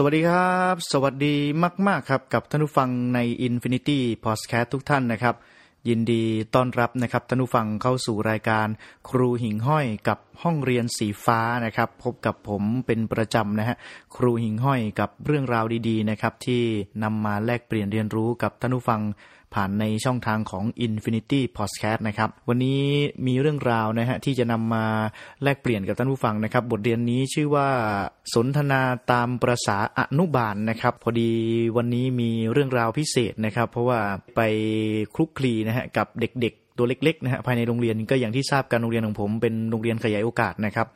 สวัสดีครับ สวัสดีมาก ๆ ครับ กับท่านผู้ฟังใน Infinity Podcast ทุกท่านนะครับ ยินดีต้อนรับนะครับท่านผู้ฟังเข้าสู่รายการครูหิ่งห้อยกับ ห้องเรียนสีฟ้านะครับ พบกับผมเป็นประจำนะฮะครูหิงห้อยกับเรื่องราวดีๆนะครับ ที่นำมาแลกเปลี่ยนเรียนรู้กับท่านผู้ฟังผ่านในช่องทางของ Infinity Podcast นะครับ วันนี้มีเรื่องราวนะฮะที่จะนำมาแลกเปลี่ยนกับท่านผู้ฟังนะครับ บทเรียนนี้ชื่อว่าสนทนาตามประษาอนุบาลนะครับ พอดีวันนี้มีเรื่องราวพิเศษนะครับ เพราะว่าไปคลุกคลีนะฮะกับเด็กๆ ตัวเล็กๆนะฮะภายในโรงเรียนก็อย่างที่ทราบการโรงเรียนของผมเป็นโรงเรียนขยายโอกาสนะครับ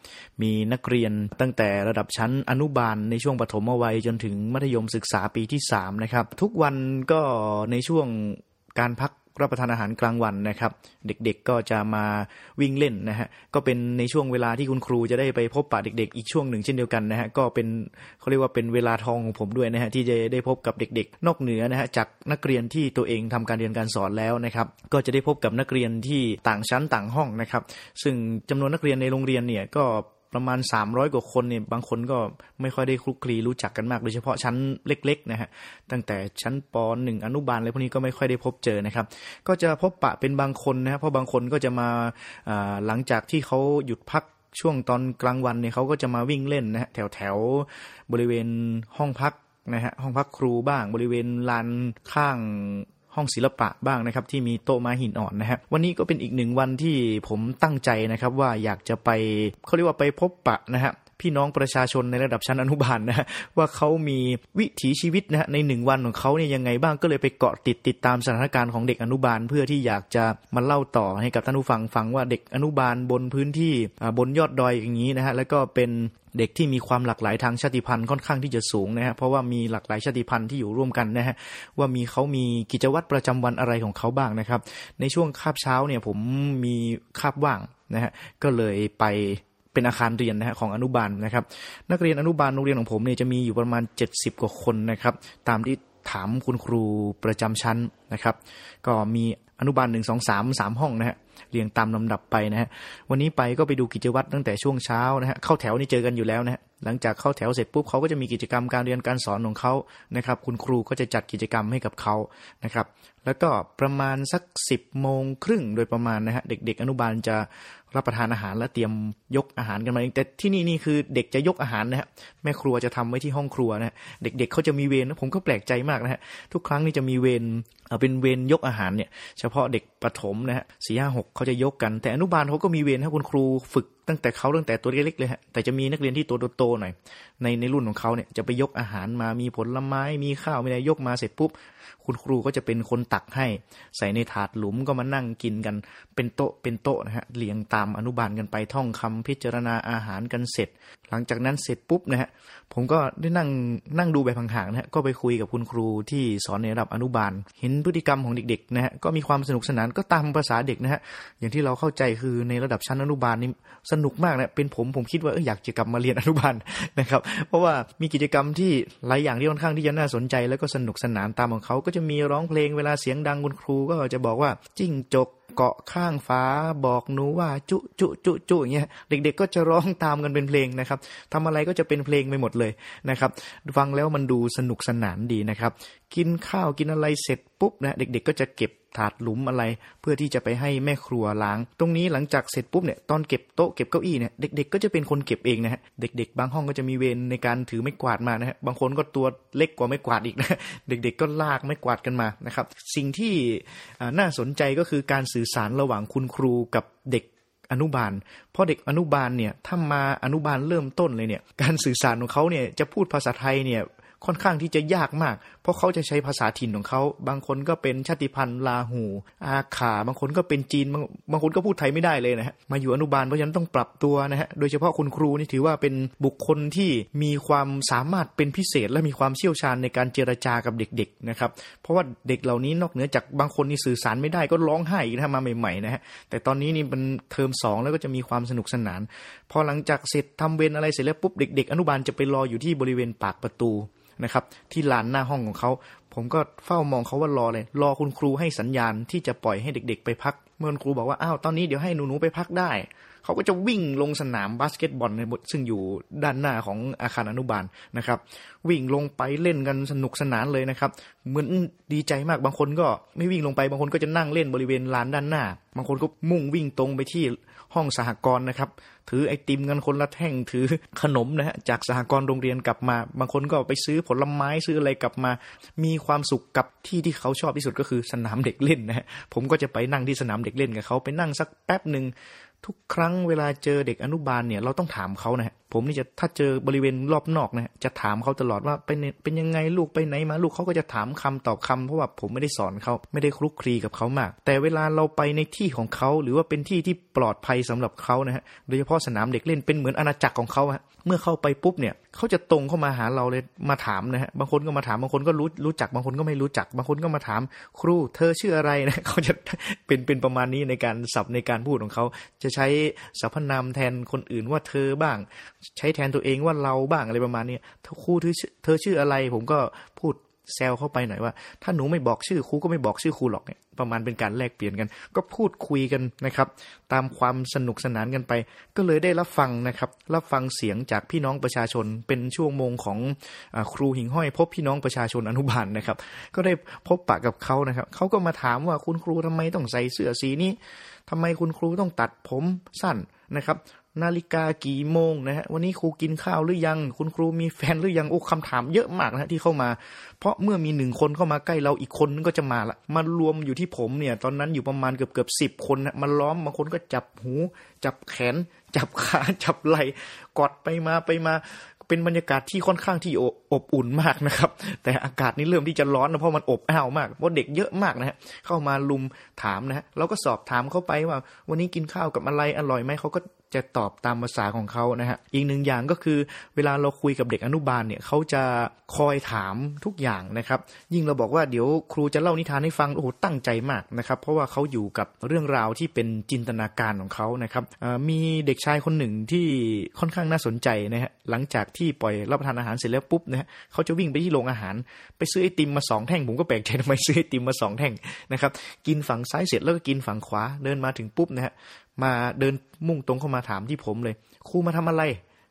มีนักเรียนตั้งแต่ระดับชั้นอนุบาลในช่วงปฐมวัยจนถึงมัธยมศึกษาปีที่3นะครับทุกวันก็ในช่วงการพัก รับประทานอาหารกลางวันนะครับ เด็กๆก็จะมาวิ่งเล่นนะฮะก็เป็นในช่วงเวลาที่คุณครูจะได้ไปพบปะเด็ก ๆ อีกช่วงหนึ่งเช่นเดียวกันนะฮะก็เป็นเขาเรียกว่าเป็นเวลาทองของผมด้วยนะฮะที่จะได้พบกับเด็ก ๆ นอกเหนือนะฮะจากนักเรียนที่ตัวเองทำการเรียนการสอนแล้วนะครับ ก็จะได้พบกับนักเรียนที่ต่างชั้นต่างห้องนะครับ ซึ่งจำนวนนักเรียนในโรงเรียนเนี่ยก็ ประมาณ 300 กว่าคนเนี่ยบางคนก็ไม่ค่อยได้คลุกคลีรู้จักกันมาก โดยเฉพาะชั้นเล็กๆนะฮะตั้งแต่ชั้นป .1 อนุบาลอะไรพวกนี้ก็ไม่ค่อยได้พบเจอนะครับ ก็จะพบปะเป็นบางคนนะเพราะบางคนก็จะมาหลังจากที่เขาหยุดพักช่วงตอนกลางวันเนี่ยเขาก็จะมาวิ่งเล่นนะฮะแถวแถวบริเวณห้องพักนะฮะห้องพักครูบ้างบริเวณลานข้าง ห้องศิลปะบ้างนะครับที่มีโต๊ะม้าหินอ่อนนะฮะวันนี้ก็เป็นอีกหนึ่งวันที่ผมตั้งใจนะครับว่าอยากจะไปเขาเรียกว่าไปพบปะนะฮะ พี่น้องประชาชนในระดับชั้นอนุบาลนะฮะว่าเขามีวิถีชีวิตนะในหนึ่งวันของเขาเนี่ยยังไงบ้างก็เลยไปเกาะติดติดตามสถานการณ์ของเด็กอนุบาล เพื่อที่อยากจะมาเล่าต่อให้กับท่านผู้ฟังฟังว่าเด็กอนุบาลบนพื้นที่บนยอดดอยอย่างนี้นะฮะแล้วก็เป็นเด็กที่มีความหลากหลายทางชาติพันธุ์ค่อนข้างที่จะสูงนะฮะเพราะว่ามีหลากหลายชาติพันธุ์ที่อยู่ร่วมกันนะฮะว่ามีเขามีกิจวัตรประจำวันอะไรของเขาบ้างนะครับ ในช่วงคาบเช้าเนี่ยผมมีคาบว่างนะฮะก็เลยไป เป็นอาคารเรียนนะฮะของอนุบาลนะครับ นักเรียนอนุบาลโรงเรียนของผมเนี่ยจะมีอยู่ประมาณ 70 กว่าคนนะครับ ตามที่ถามคุณครูประจำชั้นนะครับ ก็มีอนุบาลหนึ่งสองสามสามห้องนะฮะเรียงตามลำดับไปนะฮะวันนี้ไปก็ไปดูกิจวัตรตั้งแต่ช่วงเช้านะฮะเข้าแถวนี่เจอกันอยู่แล้วนะฮะหลังจากเข้าแถวเสร็จปุ๊บเขาก็จะมีกิจกรรมการเรียนการสอนของเขานะครับ คุณครูก็จะจัดกิจกรรมให้กับเขานะครับ แล้วก็ประมาณสักสิบโมงครึ่งโดยประมาณนะฮะเด็ก ๆ อนุบาลจะรับประทานอาหารและเตรียมยกอาหารกันมาเองแต่ที่นี่นี่คือเด็กจะยกอาหารนะฮะแม่ครัวจะทำไว้ที่ห้องครัวนะฮะเด็ก ๆเขาจะมีเวรนะผมก็แปลกใจมากนะฮะทุกครั้งนี่จะมีเวรเป็นเวรยกอาหารเนี่ย เฉพาะเด็กประถมนะฮะสี่ห้าหกเขาจะยกกัน แต่อนุบาลเขาก็มีเวรให้คุณครูฝึกตั้งแต่เขาตั้งแต่ตัวเล็กๆเลยฮะแต่จะมีนักเรียนที่ตัวโตๆหน่อยในในรุ่นของเขาเนี่ยจะไปยกอาหารมามีผลไม้มีข้าวมีอะไรยกมาเสร็จปุ๊บคุณครูก็จะเป็นคนตักให้ ใส่ในถาดหลุมก็มานั่งกินกัน เป็นโต๊ะเป็นโต๊ะนะฮะเรียงตามอนุบาลกันไปท่องคำพิจารณาอาหารกันเสร็จ หลังจากนั้นเสร็จปุ๊บนะฮะผมก็ได้นั่งนั่งดูแบบห่างๆนะฮะก็ไปคุยกับคุณครูที่สอนในระดับอนุบาล เห็นพฤติกรรมของเด็กๆนะฮะก็มีความสนุกสนานก็ตามภาษาเด็กนะฮะอย่างที่เราเข้าใจคือในระดับชั้นอนุบาลนี่สนุกมากนะเป็นผมผมคิดว่าอยากจะกลับมาเรียนอนุบาลนะครับ เพราะว่ามีกิจกรรมที่หลายอย่างที่ค่อนข้างที่จะน่าสนใจ แล้วก็สนุกสนานตามของเขาก็จะมีร้องเพลงเวลาเสียงดังคุณครูก็จะบอกว่าจิ้งจกเกาะข้างฟ้าบอกหนูว่าจุจุจุจุอย่างเงี้ยเด็ก ๆ ก็จะร้องตามกันเป็นเพลงนะครับทำอะไรก็จะเป็นเพลงไปหมดเลยนะครับ ฟังแล้วมันดูสนุกสนานดีนะครับ กินข้าวกินอะไรเสร็จ ปุ๊บนะเด็กๆก็จะเก็บถาดหลุมอะไร เพื่อที่จะไปให้แม่ครัวล้าง ตรงนี้หลังจากเสร็จปุ๊บเนี่ยตอนเก็บโต๊ะเก็บเก้าอี้เนี่ยเด็กๆก็จะเป็นคนเก็บเองนะฮะเด็ก ๆ บางห้องก็จะมีเวรในการถือไม้กวาดมานะฮะบางคนก็ตัวเล็กกว่าไม้กวาดอีกนะเด็ก ๆ ก็ลากไม้กวาดกันมานะครับสิ่งที่น่าสนใจก็คือการสื่อสารระหว่างคุณครูกับเด็กอนุบาลเพราะเด็กอนุบาลเนี่ยถ้ามาอนุบาลเริ่มต้นเลยเนี่ยการสื่อสารของเขาเนี่ยจะพูดภาษาไทยเนี่ย ค่อนข้างที่จะยากมาก เพราะเขาจะใช้ภาษาถิ่นของเขา บางคนก็เป็นชาติพันธุ์ลาหู อาขา บางคนก็เป็นจีน บางบางคนก็พูดไทยไม่ได้เลยนะฮะ มาอยู่อนุบาลเพราะฉะนั้นต้องปรับตัวนะฮะ โดยเฉพาะคุณครูนี่ถือว่าเป็นบุคคลที่มีความสามารถเป็นพิเศษ และมีความเชี่ยวชาญในการเจรจากับเด็กๆนะครับ เพราะว่าเด็กเหล่านี้นอกเหนือจากบางคนนี่สื่อสารไม่ได้ก็ร้องไห้นะมาใหม่ๆนะฮะ แต่ตอนนี้นี่เป็นเทอมสองแล้วก็จะมีความสนุกสนาน พอหลังจากเสร็จทำเวรอะไรเสร็จแล้วปุ๊บเด็ก ๆ อนุบาลจะไปรออยู่ที่บริเวณปากประตูนะครับ ที่ลานหน้าห้องของเขา ผมก็เฝ้ามองเขาว่ารอเลย รอคุณครูให้สัญญาณที่จะปล่อยให้เด็ก ๆ ไปพัก เมื่อคุณครูบอกว่าอ้าวตอนนี้เดี๋ยวให้หนูๆไปพักได้ เขาก็จะวิ่งลงสนามบาสเกตบอลในซึ่งอยู่ด้านหน้าของอาคารอนุบาลนะครับ วิ่งลงไปเล่นกันสนุกสนานเลยนะครับ เหมือนดีใจมากบางคนก็ไม่วิ่งลงไปบางคนก็จะนั่งเล่นบริเวณลานด้านหน้า บางคนก็มุ่งวิ่งตรงไปที่ห้องสหกรณ์นะครับ ถือไอติมกันคนละแท่งถือขนมนะฮะจากสหกรณ์โรงเรียนกลับมา บางคนก็ไปซื้อผลไม้ซื้ออะไรกลับมา มีความสุขกับที่ที่เขาชอบที่สุดก็คือสนามเด็กเล่นนะฮะผมก็จะไปนั่งที่สนามเด็กเล่นกับเขาไปนั่งสักแป๊บหนึ่งทุกครั้งเวลาเจอเด็กอนุบาลเนี่ยเราต้องถามเขานะฮะผมนี่จะถ้าเจอบริเวณรอบนอกนะจะถามเขาตลอดว่าเป็นเป็นยังไงลูกไปไหนมาลูกเขาก็จะถามคำตอบคำเพราะว่าผมไม่ได้สอนเขาไม่ได้คลุกคลีกับเขามาก แต่เวลาเราไปในที่ของเขา หรือว่าเป็นที่ที่ปลอดภัยสำหรับเขานะฮะโดยเฉพาะสนามเด็กเล่นเป็นเหมือนอาณาจักรของเขาฮะเมื่อเข้าไปปุ๊บเนี่ยเขาจะตรงเข้ามาหาเราเลยมาถามนะฮะบางคนก็มาถามบางคนก็รู้รู้จักบางคนก็ไม่รู้จัก บางคนก็มาถามครูเธอชื่ออะไรนะเขาจะเป็นเป็นประมาณนี้ในการสับในการพูดของเขา จะใช้สรรพนามแทนคนอื่นว่าเธอบ้าง ใช้แทนตัวเองว่าเราบ้างอะไรประมาณนี้ครูเธอเธอชื่ออะไร ผมก็พูด แซวเข้าไปหน่อยว่า ถ้าหนูไม่บอกชื่อครูก็ไม่บอกชื่อครูหรอกเนี่ยประมาณเป็นการแลกเปลี่ยนกัน ก็พูดคุยกันนะครับ ตามความสนุกสนานกันไป ก็เลยได้รับฟังนะครับ รับฟังเสียงจากพี่น้องประชาชน เป็นช่วงโมงของอครูหิ่งห้อย พบพี่น้องประชาชนอนุบาลนะครับ ก็ได้พบปะกับเขานะครับเขาก็มาถามว่าคุณครูทำไมต้องใส่เสื้อสีนี้ทำไมคุณครูต้องตัดผมสั้นนะครับ นาฬิกากี่โมงนะฮะวันนี้ครูกินข้าวหรือยัง คุณครูมีแฟนหรือยังโอ้คำถามเยอะมากนะที่เข้ามา เพราะเมื่อมีหนึ่งคนเข้ามาใกล้เราอีกคนนึงก็จะมาละมารวมอยู่ที่ผมเนี่ยตอนนั้นอยู่ประมาณเกือบเกือบสิบคนนะมาล้อมบางคนก็จับหู จับแขน จับขาจับไหล่กอดไปมาไปมาเป็นบรรยากาศที่ค่อนข้างที่อบอุ่นมากนะครับ แต่อากาศนี้เริ่มที่จะร้อนนะเพราะมันอบอ้าวมากเพราะเด็กเยอะมากนะฮะเข้ามาลุมถามนะฮะเราก็สอบถามเข้าไปว่า วันนี้กินข้าวกับอะไรอร่อยไหมเขาก็ จะตอบตามภาษาของเขานะฮะอีกหนึ่งอย่างก็คือ เวลาเราคุยกับเด็กอนุบาลเนี่ยเขาจะคอยถามทุกอย่างนะครับ ยิ่งเราบอกว่าเดี๋ยวครูจะเล่านิทานให้ฟังโอ้โหตั้งใจมากนะครับ เพราะว่าเขาอยู่กับเรื่องราวที่เป็นจินตนาการของเขานะครับมีเด็กชายคนหนึ่งที่ค่อนข้างน่าสนใจนะฮะหลังจากที่ปล่อยรับประทานอาหารเสร็จแล้วปุ๊บนะฮะเขาจะวิ่งไปที่โรงอาหาร ไปซื้อไอติมมาสองแท่งผมก็แปลกใจทำไมซื้อไอติมมาสองแท่งนะครับกินฝั่งซ้ายเสร็จแล้วก็กินฝั่งขวาเดินมาถึงปุ๊บนะฮะ มาเดินมุ่งตรงเข้ามาถามที่ผมเลย ครูมาทำอะไร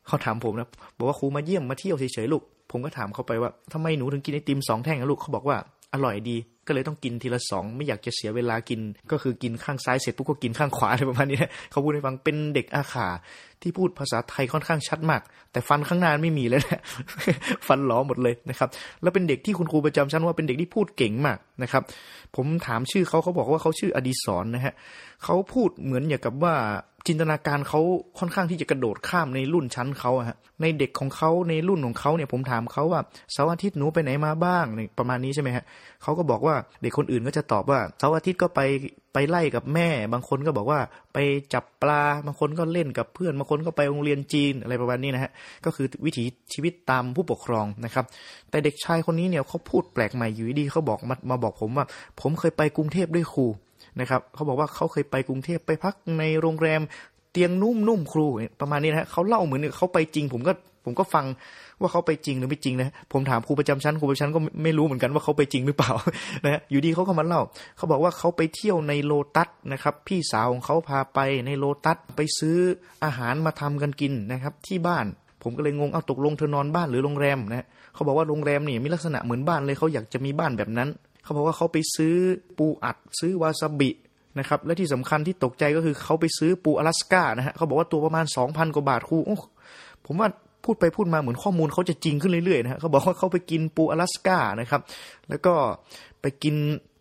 เขาถามผมนะบอกว่าครูมาเยี่ยมมาเที่ยวเฉยๆลูก ผมก็ถามเขาไปว่าทำไมหนูถึงกินไอติมสองแท่งลูกเขาบอกว่าอร่อยดี ก็เลยต้องกินทีละสองไม่อยากจะเสียเวลากิน ก็คือกินข้างซ้ายเสร็จปุ๊บก็กินข้างขวาอะไรประมาณนี้เขาพูดให้ฟังเป็นเด็กอาขาที่พูดภาษาไทยค่อนข้างชัดมาก แต่ฟันข้างหน้าไม่มีเลยนะฟันหลอหมดเลยนะครับ แล้วเป็นเด็กที่คุณครูประจำชั้นว่าเป็นเด็กที่พูดเก่งมากนะครับ ผมถามชื่อเขาเขาบอกว่าเขาชื่ออดีศรนะฮะเขาพูดเหมือนอย่างกับว่า จินตนาการเขาค่อนข้างที่จะกระโดดข้ามในรุ่นชั้นเขาอะฮะในเด็กของเขาในรุ่นของเขาเนี่ยผมถามเขาว่าเสาร์อาทิตย์หนูไปไหนมาบ้างประมาณนี้ใช่ไหมฮะเขาก็บอกว่าเด็กคนอื่นก็จะตอบว่าเสาร์อาทิตย์ก็ไปไปไล่กับแม่ บางคนก็บอกว่าไปจับปลาบางคนก็เล่นกับเพื่อนบางคนก็ไปโรงเรียนจีนอะไรประมาณนี้นะฮะก็คือวิถีชีวิตตามผู้ปกครองนะครับ แต่เด็กชายคนนี้เนี่ยเขาพูดแปลกใหม่อยู่ดีเขาบอกมามาบอกผมว่า ผมเคยไปกรุงเทพด้วยครู นะครับเขาบอกว่าเขาเคยไปกรุงเทพไปพักในโรงแรมเตียงนุ่มๆครูประมาณนี้นะฮะเขาเล่าเหมือนเขาไปจริง ผมก็ผมก็ฟังว่าเขาไปจริงหรือไม่จริงนะผมถามครูประจำชั้นครูประจำชั้นก็ไม่รู้เหมือนกันว่าเขาไปจริงหรือเปล่านะฮะอยู่ดีเขาก็มาเล่าเขาบอกว่าเขาไปเที่ยวในโลตัสนะครับ พี่สาวของเขาพาไปในโลตัสไปซื้ออาหารมาทำกันกินนะครับ ที่บ้าน ผมก็เลยงงเอาตกลงเธอนอนบ้านหรือโรงแรมนะเขาบอกว่าโรงแรมนี่มีลักษณะเหมือนบ้านเลยเขาอยากจะมีบ้านแบบนั้น เขาบอกว่าเขาไปซื้อปูอัดซื้อวาซาบินะครับและที่สำคัญที่ตกใจก็คือเขาไปซื้อปูอลาสกานะฮะเขาบอกว่าตัวประมาณ 2,000 กว่าบาทครูผมว่าพูดไปพูดมาเหมือนข้อมูลเขาจะจริงขึ้นเรื่อยๆนะฮะเขาบอกว่าเขาไปกินปูอลาสกานะครับแล้วก็ไปกิน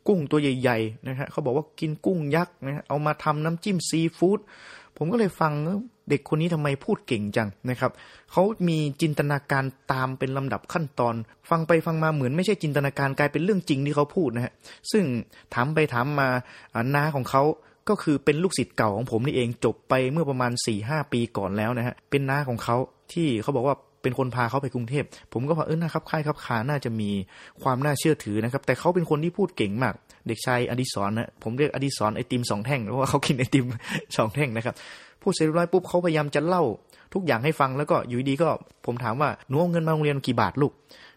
กุ้งตัวใหญ่ๆนะฮะเขาบอกว่ากินกุ้งยักษ์นะฮะเอามาทำน้ำจิ้มซีฟู้ดผมก็เลยฟัง เด็กคนนี้ทำไมพูดเก่งจังนะครับเขามีจินตนาการตามเป็นลำดับขั้นตอน ฟังไปฟังมาเหมือนไม่ใช่จินตนาการกลายเป็นเรื่องจริงที่เขาพูดนะฮะซึ่งถามไปถามมาน้าของเขาก็คือเป็นลูกศิษย์เก่าของผมนี่เองจบไปเมื่อประมาณ4ี่หปีก่อนแล้วนะฮะเป็นน้าของเขาที่เขาบอกว่าเป็นคนพาเขาไปกรุงเทพ ผมก็บอเออนะครับค่ายครับขาน่าจะมีความน่าเชื่อถือนะครับ แต่เขาเป็นคนที่พูดเก่งมาก เด็กชายอดิศรนะผมเรียกอดิศรไอติมสองแท่งเพราะว่าเขากินไอติมสองแท่งนะครับ พูดเสร็จเร้อยปุ๊บเขาพยายามจะเล่า ทุกอย่างให้ฟังแล้วก็อยู่ดีก็ผมถามว่าหนูเอาเงินมาโรงเรียนกี่บาทลูก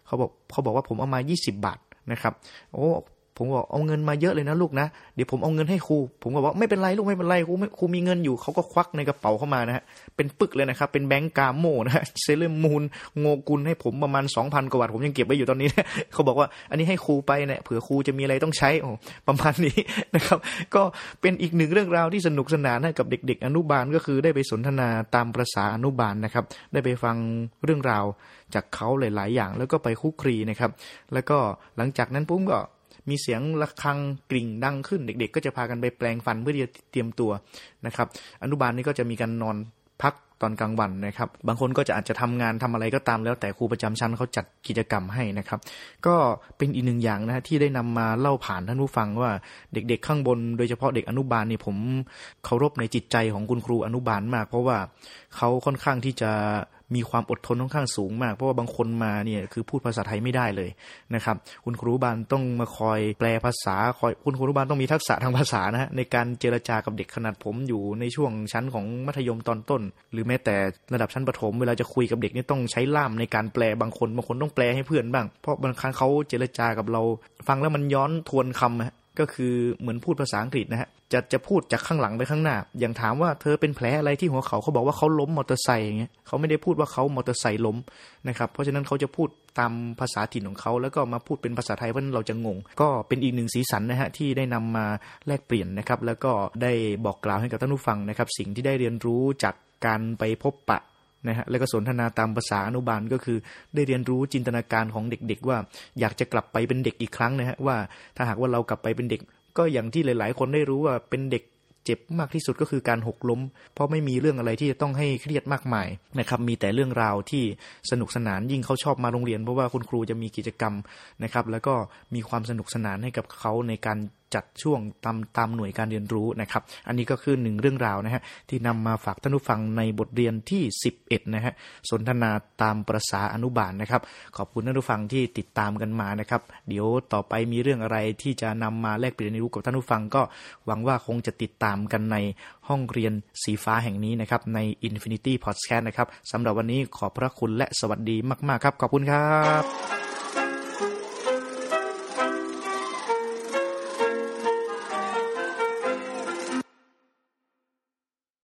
เขาบอกเขาบอกว่าผมเอามา 20 บาทนะครับ โอ้ ผมบอกเอาเงินมาเยอะเลยนะลูกนะ เดี๋ยวผมเอาเงินให้ครู ผมก็บอกไม่เป็นไรลูกไม่เป็นไรครูครูมีเงินอยู่เขาก็ควักในกระเป๋าเข้ามานะฮะ เป็นปึกเลยนะครับ เป็นแบงก์กาโมนะฮะเซเลมูนโงกุลให้ผมประมาณ2,000กว่าบาทผมยังเก็บไว้อยู่ตอนนี้นะเขาบอกว่าอันนี้ให้ครูไปเนี่ยเผื่อครูจะมีอะไรต้องใช้โอ้ประมาณนี้นะครับ ก็เป็นอีกหนึ่งเรื่องราวที่สนุกสนานกับเด็ก ๆ อนุบาลก็คือได้ไปสนทนาตามประษาอนุบาลนะครับ ได้ไปฟังเรื่องราวจากเขาหลาย ๆ อย่างแล้วก็ไปคุกครีนะครับ แล้วก็หลังจากนั้นปุ๊บก็ มีเสียงระฆังกริ่งดังขึ้น เด็ก ๆ ก็จะพากันไปแปลงฟันเพื่อที่จะเตรียมตัวนะครับ อนุบาลนี่ก็จะมีการนอนพักตอนกลางวันนะครับ บางคนก็จะอาจจะทำงานทำอะไรก็ตามแล้วแต่ครูประจำชั้นเขาจัดกิจกรรมให้นะครับ ก็เป็นอีกหนึ่งอย่างนะที่ได้นำมาเล่าผ่านท่านผู้ฟังว่าเด็กๆ ข้างบน โดยเฉพาะเด็กอนุบาลนี่ผมเคารพในจิตใจของคุณครูอนุบาลมาก เพราะว่าเขาค่อนข้างที่จะ มีความอดทนค่อนข้างสูงมาก เพราะว่าบางคนมาเนี่ยคือพูดภาษาไทยไม่ได้เลยนะครับคุณครูบาลต้องมาคอยแปลภาษาคอยคุณครูบาลต้องมีทักษะทางภาษานะฮะในการเจรจากับเด็กขนาดผมอยู่ในช่วงชั้นของมัธยมตอนต้น หรือแม้แต่ระดับชั้นประถมเวลาจะคุยกับเด็กนี่ต้องใช้ล่ามในการแปลบางคนบางคนต้องแปลให้เพื่อนบ้าง เพราะบางครั้งเขาเจรจากับเรา ฟังแล้วมันย้อนทวนคำก็คือเหมือนพูดภาษาอังกฤษนะฮะ จะจะพูดจากข้างหลังไปข้างหน้า อย่างถามว่าเธอเป็นแผลอะไรที่หัวเขาเขาบอกว่าเขาล้มมอเตอร์ไซค์อย่างเงี้ยเขาไม่ได้พูดว่าเขามอเตอร์ไซค์ล้มนะครับ เพราะฉะนั้นเขาจะพูดตามภาษาถิ่นของเขา แล้วก็มาพูดเป็นภาษาไทยเพราะเราจะงง ก็เป็นอีกหนึ่งสีสันนะฮะที่ได้นำมาแลกเปลี่ยนนะครับ แล้วก็ได้บอกกล่าวให้กับท่านผู้ฟังนะครับ สิ่งที่ได้เรียนรู้จากการไปพบปะนะฮะแล้วก็สนทนาตามภาษาอนุบาลก็คือ ได้เรียนรู้จินตนาการของเด็กๆ ว่าอยากจะกลับไปเป็นเด็กอีกครั้งนะฮะว่าถ้าหากว่าเรากลับไปเป็นเด็ก ก็อย่างที่หลาย ๆ คนได้รู้ว่าเป็นเด็กเจ็บมากที่สุดก็คือการหกล้ม เพราะไม่มีเรื่องอะไรที่จะต้องให้เครียดมากมายนะครับ มีแต่เรื่องราวที่สนุกสนานยิ่งเขาชอบมาโรงเรียน เพราะว่าคุณครูจะมีกิจกรรมนะครับ แล้วก็มีความสนุกสนานให้กับเขาในการ จัดช่วงตามตามหน่วยการเรียนรู้นะครับ อันนี้ก็คือหนึ่งเรื่องราวนะฮะที่นำมาฝากท่านผู้ฟังในบทเรียนที่ 11นะฮะสนทนาตามประษาอนุบาลนะครับ ขอบคุณท่านผู้ฟังที่ติดตามกันมานะครับ เดี๋ยวต่อไปมีเรื่องอะไรที่จะนำมาแลกเปลี่ยนเรียนรู้กับท่านผู้ฟังก็หวังว่าคงจะติดตามกันในห้องเรียนสีฟ้าแห่งนี้นะครับใน Infinity Podcast นะครับสำหรับวันนี้ขอบพระคุณและสวัสดีมาก ๆ ครับ ขอบคุณครับ